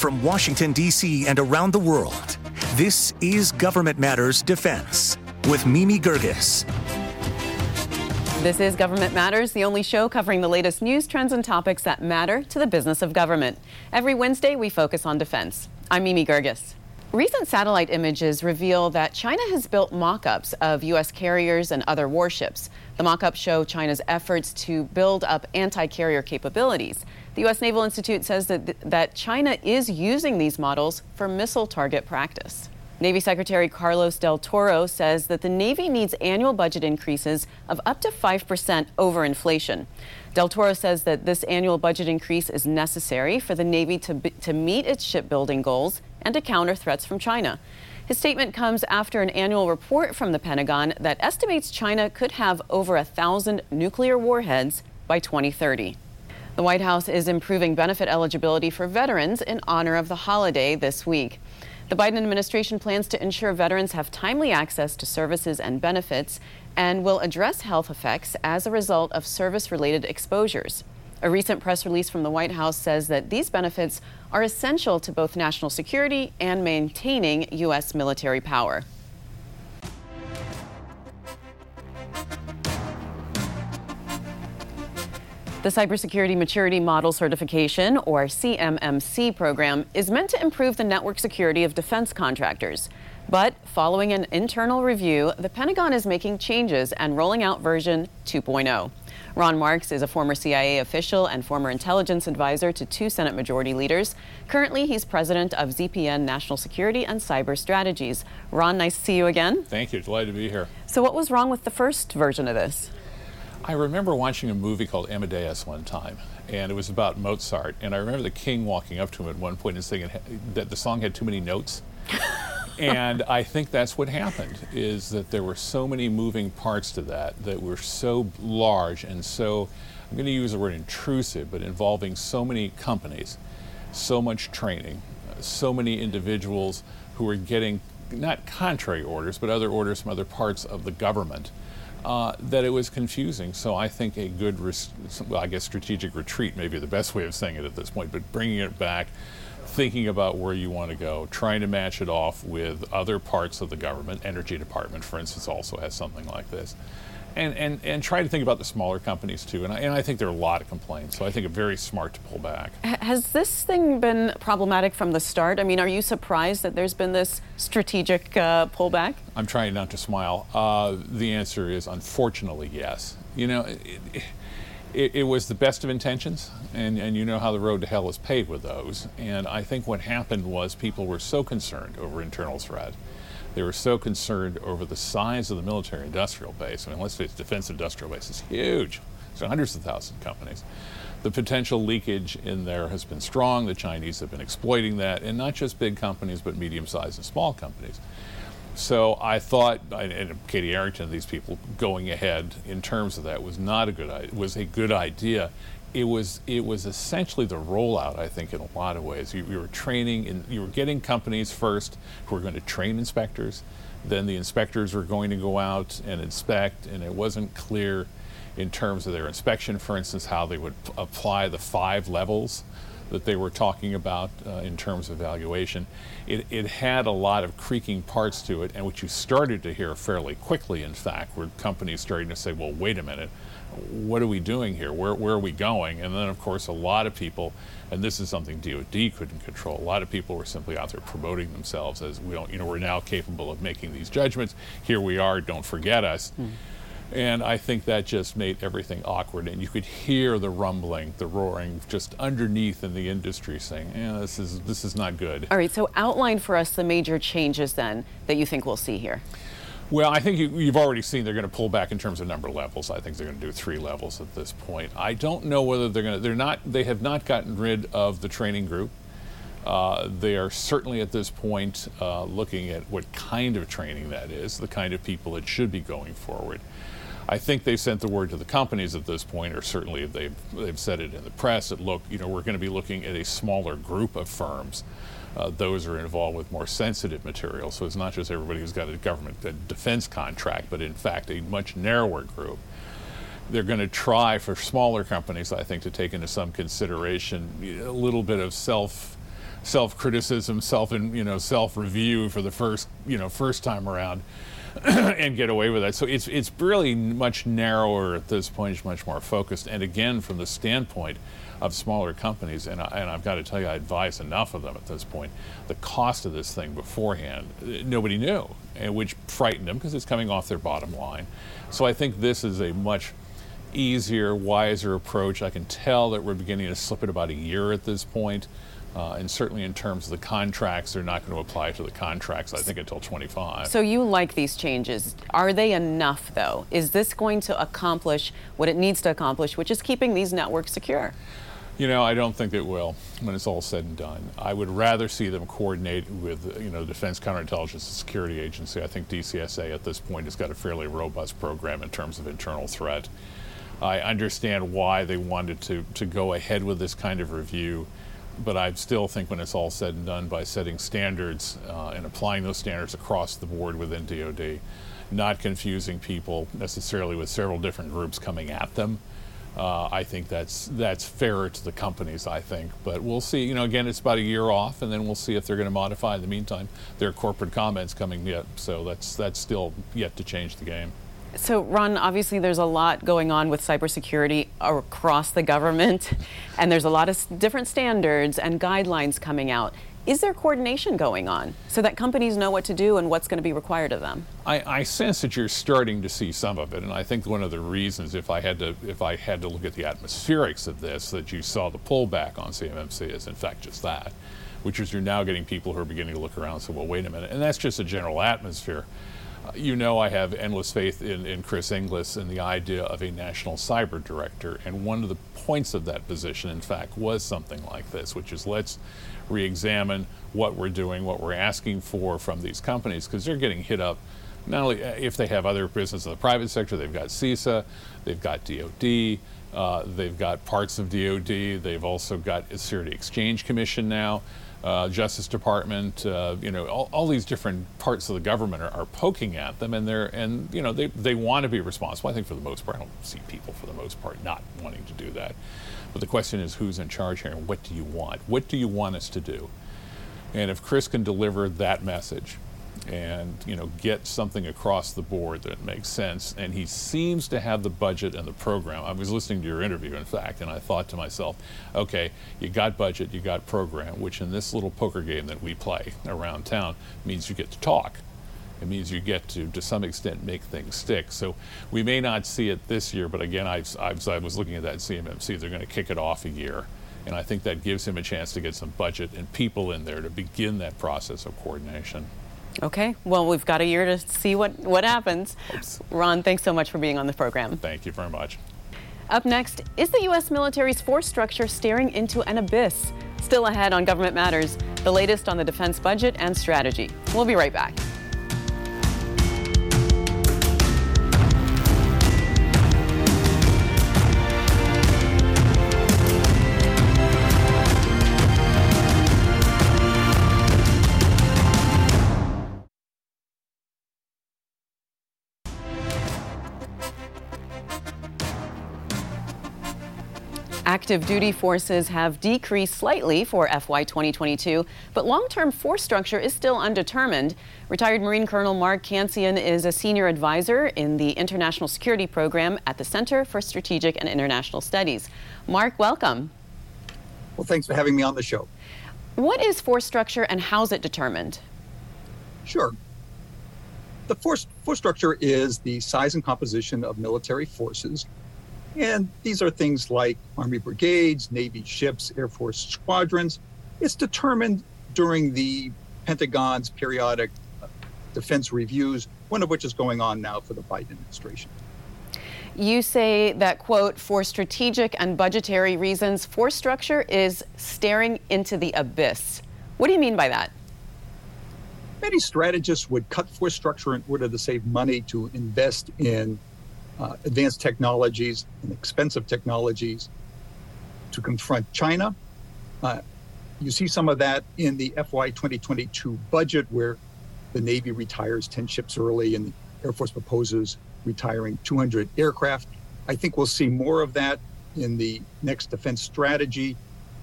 From Washington, D.C. and around the world, this is Government Matters Defense with Mimi Geerges. This is Government Matters, the only show covering the latest news, trends, and topics that matter to the business of government. Every Wednesday, we focus on defense. I'm Mimi Geerges. Recent satellite images reveal that China has built mock ups of U.S. carriers and other warships. The mock ups show China's efforts to build up anti carrier capabilities. The U.S. Naval Institute says that, th- that China is using these models for missile target practice. Navy Secretary Carlos Del Toro says that the Navy needs annual budget increases of up to 5% over inflation. Del Toro says that this annual budget increase is necessary for the Navy to, be, to meet its shipbuilding goals and to counter threats from China. His statement comes after an annual report from the Pentagon that estimates China could have over a thousand nuclear warheads by 2030. The White House is improving benefit eligibility for veterans in honor of the holiday this week. The Biden administration plans to ensure veterans have timely access to services and benefits and will address health effects as a result of service related exposures. A recent press release from the White House says that these benefits are essential to both national security and maintaining U.S. military power. The Cybersecurity Maturity Model Certification, or CMMC program, is meant to improve the network security of defense contractors. But following an internal review, the Pentagon is making changes and rolling out version 2.0. Ron Marks is a former CIA official and former intelligence advisor to two Senate majority leaders. Currently, he's president of ZPN National Security and Cyber Strategies. Ron, nice to see you again. Thank you. Delighted to be here. So, what was wrong with the first version of this? I remember watching a movie called Amadeus one time, and it was about Mozart. And I remember the king walking up to him at one point and saying that the song had too many notes. and I think that's what happened is that there were so many moving parts to that that were so large and so I'm going to use the word intrusive, but involving so many companies, so much training, so many individuals who were getting not contrary orders, but other orders from other parts of the government. Uh, that it was confusing. So I think a good, res- well, I guess strategic retreat may be the best way of saying it at this point, but bringing it back thinking about where you want to go, trying to match it off with other parts of the government. Energy Department, for instance, also has something like this. And, and, and try to think about the smaller companies too. And I, and I think there are a lot of complaints, so I think it's very smart to pull back. Has this thing been problematic from the start? I mean, are you surprised that there's been this strategic uh, pullback? I'm trying not to smile. Uh, the answer is unfortunately yes. You know, it, it, it, was the best of intentions, and, and you know how the road to hell is paved with those. And I think what happened was people were so concerned over internal threat. They were so concerned over the size of the military industrial base. I mean, let's face it, defense industrial base is huge. So hundreds of thousands of companies. The potential leakage in there has been strong. The Chinese have been exploiting that, and not just big companies, but medium sized and small companies. So I thought, and Katie Arrington, these people going ahead in terms of that was not a good idea. was a good idea. It was it was essentially the rollout. I think in a lot of ways, you, you were training and you were getting companies first who were going to train inspectors. Then the inspectors were going to go out and inspect, and it wasn't clear in terms of their inspection, for instance, how they would p- apply the five levels that they were talking about uh, in terms of evaluation. It, it had a lot of creaking parts to it, and what you started to hear fairly quickly, in fact, were companies starting to say, well, wait a minute, what are we doing here? Where, where are we going? And then, of course, a lot of people, and this is something DoD couldn't control, a lot of people were simply out there promoting themselves as we don't, you know, we're now capable of making these judgments. Here we are, don't forget us. Mm. And I think that just made everything awkward. And you could hear the rumbling, the roaring just underneath in the industry saying, yeah, this is, this is not good. All right, so outline for us the major changes then that you think we'll see here. Well, I think you, have already seen they're going to pull back in terms of number of levels. I think they're going to do three levels at this point. I don't know whether they're going to. They're not. They have not gotten rid of the training group. Uh, they are certainly at this point uh, looking at what kind of training that is, the kind of people that should be going forward. I think they sent the word to the companies at this point, or certainly they've, they've said it in the press that look, you know, we're going to be looking at a smaller group of firms. Uh, those are involved with more sensitive material. So it's not just everybody who's got a government a defense contract, but in fact a much narrower group. They're going to try for smaller companies, I think, to take into some consideration a little bit of self self-criticism, self you know self-review for the first you know first time around, and get away with that. So it's it's really much narrower at this point. It's much more focused. And again, from the standpoint of smaller companies, and, I, and I've got to tell you, I advise enough of them at this point. The cost of this thing beforehand, nobody knew, which frightened them because it's coming off their bottom line. So I think this is a much easier, wiser approach. I can tell that we're beginning to slip it about a year at this point. Uh, and certainly in terms of the contracts, they're not going to apply to the contracts, I think, until 25. So you like these changes. Are they enough, though? Is this going to accomplish what it needs to accomplish, which is keeping these networks secure? You know, I don't think it will when it's all said and done. I would rather see them coordinate with, you know, the Defense Counterintelligence and Security Agency. I think DCSA at this point has got a fairly robust program in terms of internal threat. I understand why they wanted to, to go ahead with this kind of review but I still think when it's all said and done, by setting standards uh, and applying those standards across the board within DoD, not confusing people necessarily with several different groups coming at them. Uh, I think that's that's fairer to the companies. I think, but we'll see. You know, again, it's about a year off, and then we'll see if they're going to modify. In the meantime, there are corporate comments coming yet, so that's that's still yet to change the game. So, Ron, obviously there's a lot going on with cybersecurity across the government, and there's a lot of different standards and guidelines coming out. Is there coordination going on so that companies know what to do and what's going to be required of them? I, I, sense that you're starting to see some of it, and I think one of the reasons, if I had to, if I had to look at the atmospherics of this, that you saw the pullback on CMMC is in fact just that, which is you're now getting people who are beginning to look around and say, well, wait a minute, and that's just a general atmosphere you know I have endless faith in, in Chris Inglis and the idea of a national cyber director. And one of the points of that position, in fact, was something like this, which is let's re examine what we're doing, what we're asking for from these companies, because they're getting hit up. Not only uh, if they have other business in the private sector, they've got CISA, they've got DOD, uh, they've got parts of DOD, they've also got a Security Exchange Commission now uh, Justice Department, uh, you know, all, all, these different parts of the government are, are, poking at them, and they're and you know they they want to be responsible. I think for the most part, I don't see people for the most part not wanting to do that. But the question is, who's in charge here, and what do you want? What do you want us to do? And if Chris can deliver that message, and you know get something across the board that makes sense and he seems to have the budget and the program i was listening to your interview in fact and i thought to myself okay you got budget you got program which in this little poker game that we play around town means you get to talk it means you get to, to some extent, make things stick. So we may not see it this year, but again, I, I, I was looking at that CMMC. They're going to kick it off a year. And I think that gives him a chance to get some budget and people in there to begin that process of coordination. Okay, well, we've got a year to see what, what happens. Oops. Ron, thanks so much for being on the program. Thank you very much. Up next, is the U.S. military's force structure staring into an abyss? Still ahead on Government Matters, the latest on the defense budget and strategy. We'll be right back. Active duty forces have decreased slightly for FY 2022, but long term force structure is still undetermined. Retired Marine Colonel Mark Cancian is a senior advisor in the International Security Program at the Center for Strategic and International Studies. Mark, welcome. Well, thanks for having me on the show. What is force structure and how's it determined? Sure. The force, force structure is the size and composition of military forces and these are things like Army brigades, Navy ships, Air Force squadrons. It's determined during the Pentagon's periodic uh, defense reviews, one of which is going on now for the Biden administration. You say that, quote, for strategic and budgetary reasons, force structure is staring into the abyss. What do you mean by that? Many strategists would cut force structure in order to save money to invest in uh, advanced technologies and expensive technologies to confront China. Uh, you see some of that in the FY 2022 budget, where the Navy retires 10 ships early and the Air Force proposes retiring 200 aircraft. I think we'll see more of that in the next defense strategy.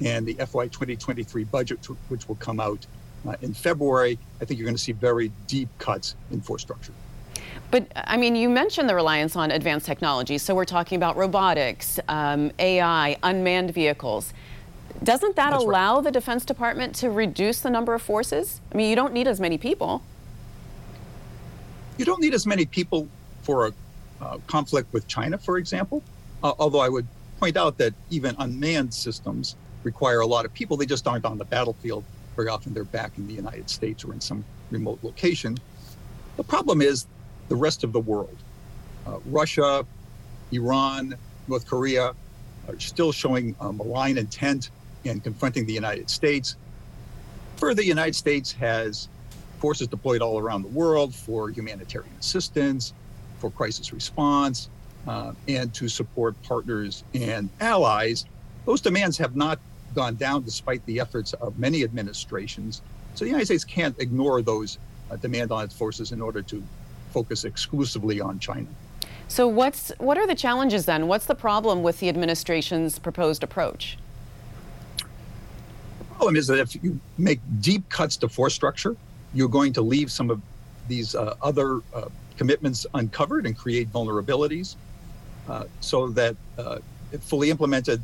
and the FY 2023 budget, which will come out uh, in February, I think you're going to see very deep cuts in force structure. But I mean, you mentioned the reliance on advanced technology. So we're talking about robotics, um, AI, unmanned vehicles. Doesn't that That's allow right. the Defense Department to reduce the number of forces? I mean, you don't need as many people. You don't need as many people for a uh, conflict with China, for example. Uh, although I would point out that even unmanned systems require a lot of people. They just aren't on the battlefield. Very often they're back in the United States or in some remote location. The problem is the rest of the world. Uh, Russia, Iran, North Korea are still showing malign intent in confronting the United States. Further, the United States has forces deployed all around the world for humanitarian assistance, for crisis response, uh, and to support partners and allies. Those demands have not gone down despite the efforts of many administrations. So the United States can't ignore those uh, demand on its forces in order to focus exclusively on China. So what's what are the challenges then? What's the problem with the administration's proposed approach? The problem is that if you make deep cuts to force structure, you're going to leave some of these uh, other uh, commitments uncovered and create vulnerabilities. Uh, so that uh, fully implemented,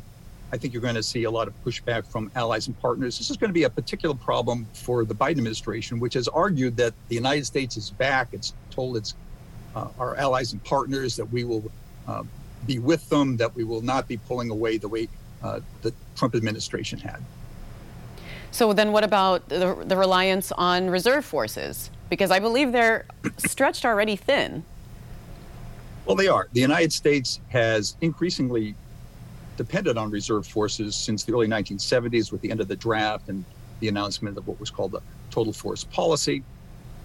I think you're going to see a lot of pushback from allies and partners. This is going to be a particular problem for the Biden administration, which has argued that the United States is back. It's told its uh, our allies and partners that we will uh, be with them, that we will not be pulling away the way uh, the Trump administration had. So then, what about the, the reliance on reserve forces? Because I believe they're stretched already thin. Well, they are. The United States has increasingly depended on reserve forces since the early 1970s with the end of the draft and the announcement of what was called the total force policy.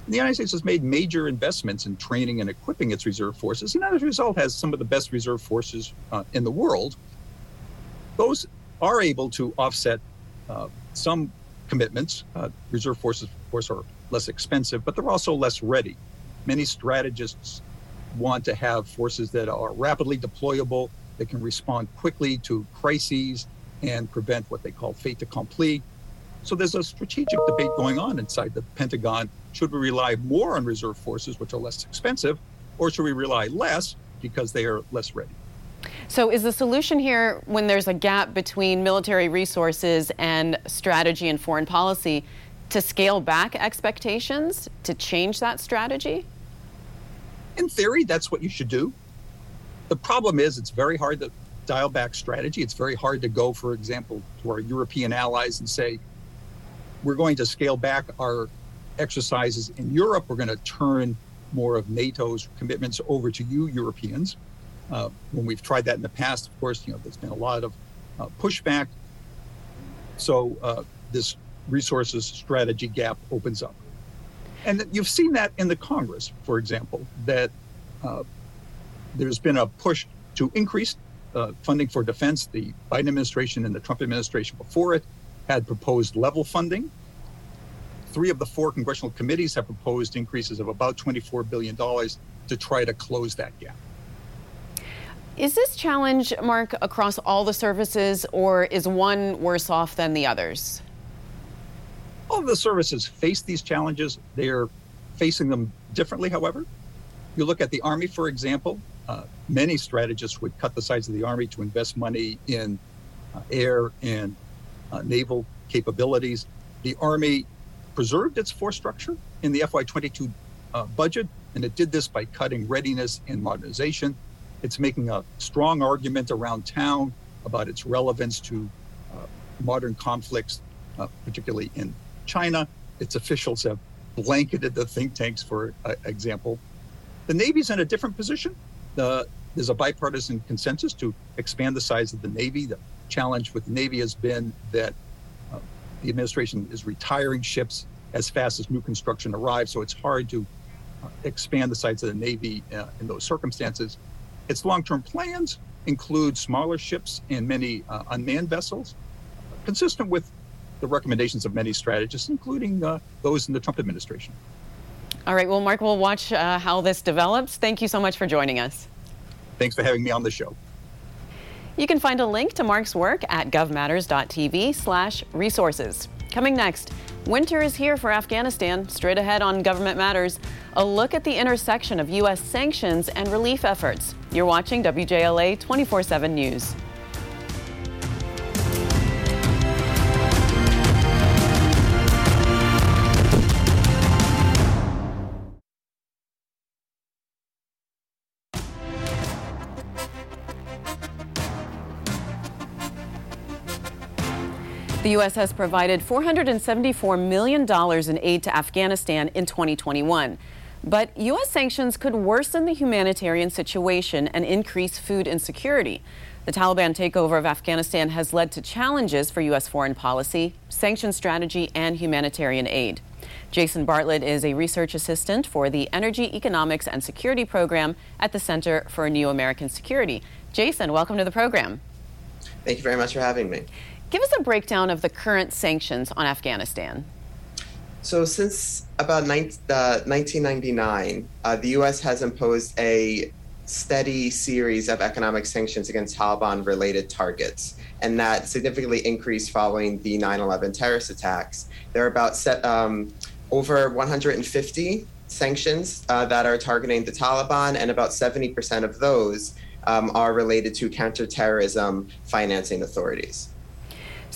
And the United States has made major investments in training and equipping its reserve forces, and as a result, has some of the best reserve forces uh, in the world. Those are able to offset uh, some commitments. Uh, reserve forces, of course, are less expensive, but they're also less ready. Many strategists want to have forces that are rapidly deployable, that can respond quickly to crises and prevent what they call fait accompli. So there's a strategic debate going on inside the Pentagon. Should we rely more on reserve forces, which are less expensive, or should we rely less because they are less ready? So, is the solution here when there's a gap between military resources and strategy and foreign policy to scale back expectations, to change that strategy? In theory, that's what you should do. The problem is, it's very hard to dial back strategy. It's very hard to go, for example, to our European allies and say, we're going to scale back our exercises in Europe. We're going to turn more of NATO's commitments over to you, Europeans. Uh, when we've tried that in the past, of course, you know, there's been a lot of uh, pushback. So uh, this resources strategy gap opens up. And you've seen that in the Congress, for example, that uh, there's been a push to increase uh, funding for defense. The Biden administration and the Trump administration before it had proposed level funding. Three of the four congressional committees have proposed increases of about $24 billion to try to close that gap. Is this challenge, Mark, across all the services, or is one worse off than the others? All of the services face these challenges. They are facing them differently, however. You look at the Army, for example, uh, many strategists would cut the size of the Army to invest money in uh, air and uh, naval capabilities. The Army preserved its force structure in the FY22 uh, budget, and it did this by cutting readiness and modernization. It's making a strong argument around town about its relevance to uh, modern conflicts, uh, particularly in China. Its officials have blanketed the think tanks, for example. The Navy's in a different position. The, there's a bipartisan consensus to expand the size of the Navy. The challenge with the Navy has been that uh, the administration is retiring ships as fast as new construction arrives, so it's hard to uh, expand the size of the Navy uh, in those circumstances. Its long term plans include smaller ships and many uh, unmanned vessels, consistent with the recommendations of many strategists, including uh, those in the Trump administration. All right. Well, Mark, we'll watch uh, how this develops. Thank you so much for joining us. Thanks for having me on the show. You can find a link to Mark's work at govmatters.tv slash resources. Coming next, winter is here for Afghanistan. Straight ahead on Government Matters, a look at the intersection of U.S. sanctions and relief efforts. You're watching WJLA 24-7 News. The U.S. has provided $474 million in aid to Afghanistan in 2021. But U.S. sanctions could worsen the humanitarian situation and increase food insecurity. The Taliban takeover of Afghanistan has led to challenges for U.S. foreign policy, sanction strategy, and humanitarian aid. Jason Bartlett is a research assistant for the Energy, Economics, and Security Program at the Center for New American Security. Jason, welcome to the program. Thank you very much for having me. Give us a breakdown of the current sanctions on Afghanistan. So, since about 19, uh, 1999, uh, the U.S. has imposed a steady series of economic sanctions against Taliban related targets, and that significantly increased following the 9 11 terrorist attacks. There are about set, um, over 150 sanctions uh, that are targeting the Taliban, and about 70% of those um, are related to counterterrorism financing authorities.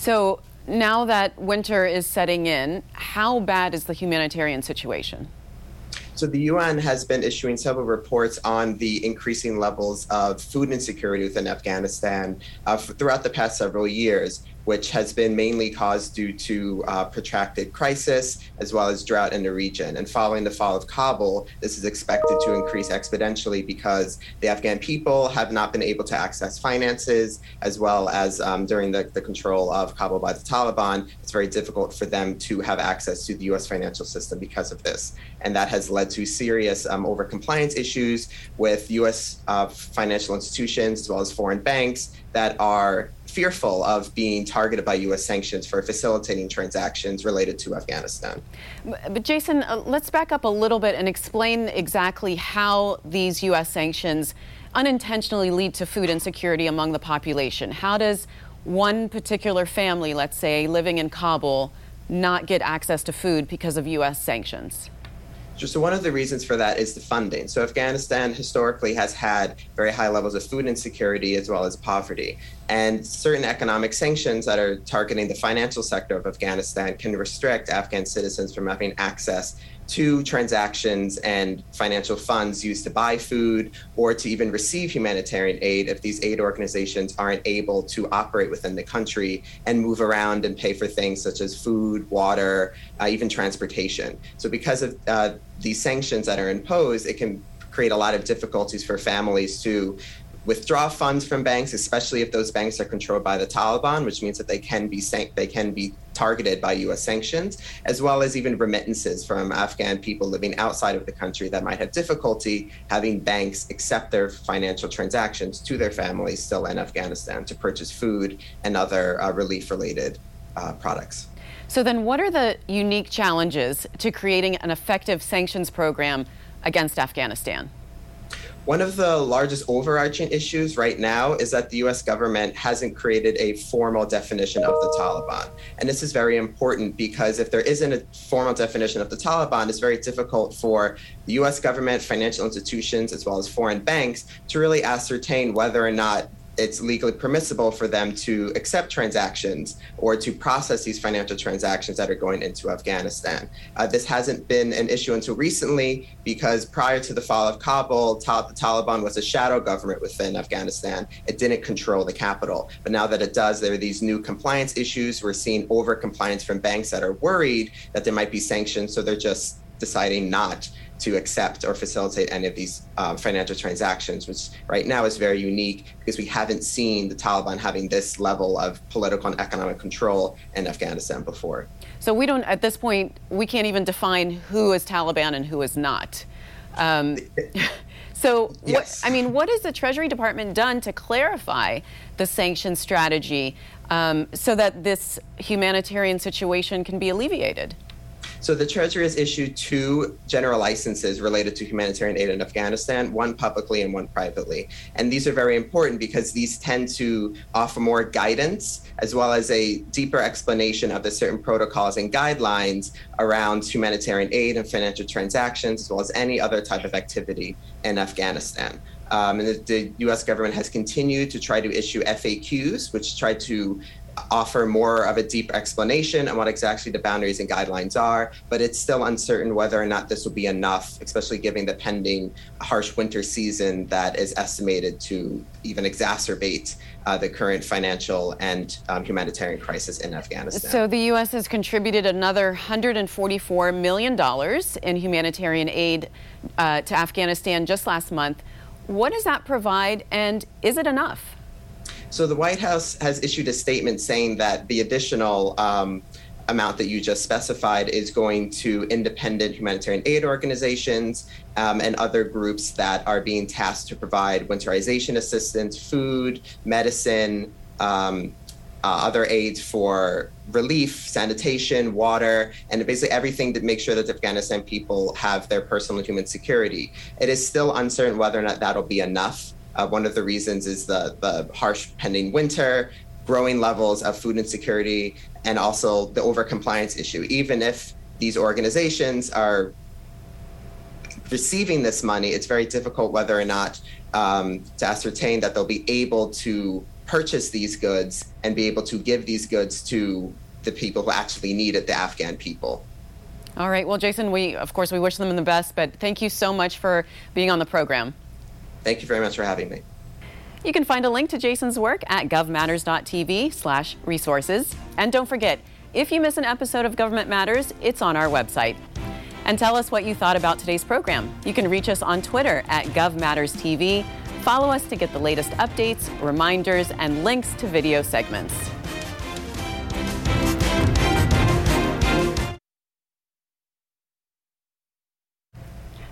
So now that winter is setting in, how bad is the humanitarian situation? So the UN has been issuing several reports on the increasing levels of food insecurity within Afghanistan uh, throughout the past several years which has been mainly caused due to uh, protracted crisis as well as drought in the region. And following the fall of Kabul, this is expected to increase exponentially because the Afghan people have not been able to access finances, as well as um, during the, the control of Kabul by the Taliban, it's very difficult for them to have access to the US financial system because of this. And that has led to serious um, overcompliance issues with US uh, financial institutions as well as foreign banks that are fearful of being targeted by U.S. sanctions for facilitating transactions related to Afghanistan. But, Jason, uh, let's back up a little bit and explain exactly how these U.S. sanctions unintentionally lead to food insecurity among the population. How does one particular family, let's say, living in Kabul, not get access to food because of U.S. sanctions? So one of the reasons for that is the funding. So Afghanistan historically has had very high levels of food insecurity as well as poverty. And certain economic sanctions that are targeting the financial sector of Afghanistan can restrict Afghan citizens from having access to transactions and financial funds used to buy food or to even receive humanitarian aid if these aid organizations aren't able to operate within the country and move around and pay for things such as food, water, uh, even transportation. So, because of uh, these sanctions that are imposed, it can create a lot of difficulties for families to withdraw funds from banks, especially if those banks are controlled by the Taliban, which means that they can be they can be targeted by U.S. sanctions, as well as even remittances from Afghan people living outside of the country that might have difficulty having banks accept their financial transactions to their families still in Afghanistan to purchase food and other uh, relief-related uh, products. So then, what are the unique challenges to creating an effective sanctions program against Afghanistan? One of the largest overarching issues right now is that the US government hasn't created a formal definition of the Taliban. And this is very important because if there isn't a formal definition of the Taliban, it's very difficult for the US government, financial institutions, as well as foreign banks to really ascertain whether or not it's legally permissible for them to accept transactions or to process these financial transactions that are going into Afghanistan. Uh, this hasn't been an issue until recently because prior to the fall of Kabul, ta- the Taliban was a shadow government within Afghanistan. It didn't control the capital. But now that it does, there are these new compliance issues. We're seeing over compliance from banks that are worried that there might be sanctions. So they're just deciding not to accept or facilitate any of these um, financial transactions, which right now is very unique because we haven't seen the Taliban having this level of political and economic control in Afghanistan before. So we don't, at this point, we can't even define who is Taliban and who is not. Um, so, yes. what, I mean, what has the Treasury Department done to clarify the sanction strategy um, so that this humanitarian situation can be alleviated? So the Treasury has issued two general licenses related to humanitarian aid in Afghanistan, one publicly and one privately. And these are very important because these tend to offer more guidance as well as a deeper explanation of the certain protocols and guidelines around humanitarian aid and financial transactions, as well as any other type of activity in Afghanistan. Um, and the, the, US government has continued to try to issue FAQs, which try to offer more of a deep explanation on what exactly the boundaries and guidelines are, but it's still uncertain whether or not this will be enough, especially given the pending harsh winter season that is estimated to even exacerbate uh, the current financial and um, humanitarian crisis in Afghanistan. So the U.S. has contributed another $144 million in humanitarian aid uh, to Afghanistan just last month. What does that provide, and is it enough? So the White House has issued a statement saying that the additional um, amount that you just specified is going to independent humanitarian aid organizations um, and other groups that are being tasked to provide winterization assistance, food, medicine, um, uh, other aids for relief, sanitation, water, and basically everything to make sure that Afghanistan people have their personal human security. It is still uncertain whether or not that'll be enough. Uh, one of the reasons is the, the harsh pending winter, growing levels of food insecurity, and also the overcompliance issue. Even if these organizations are receiving this money, it's very difficult whether or not um, to ascertain that they'll be able to purchase these goods and be able to give these goods to the people who actually need it, the Afghan people. All right. Well, Jason, we of course we wish them the best, but thank you so much for being on the program. Thank you very much for having me. You can find a link to Jason's work at govmatters.tv slash resources. And don't forget, if you miss an episode of Government Matters, it's on our website. And tell us what you thought about today's program. You can reach us on Twitter at GovMattersTV. Follow us to get the latest updates, reminders, and links to video segments.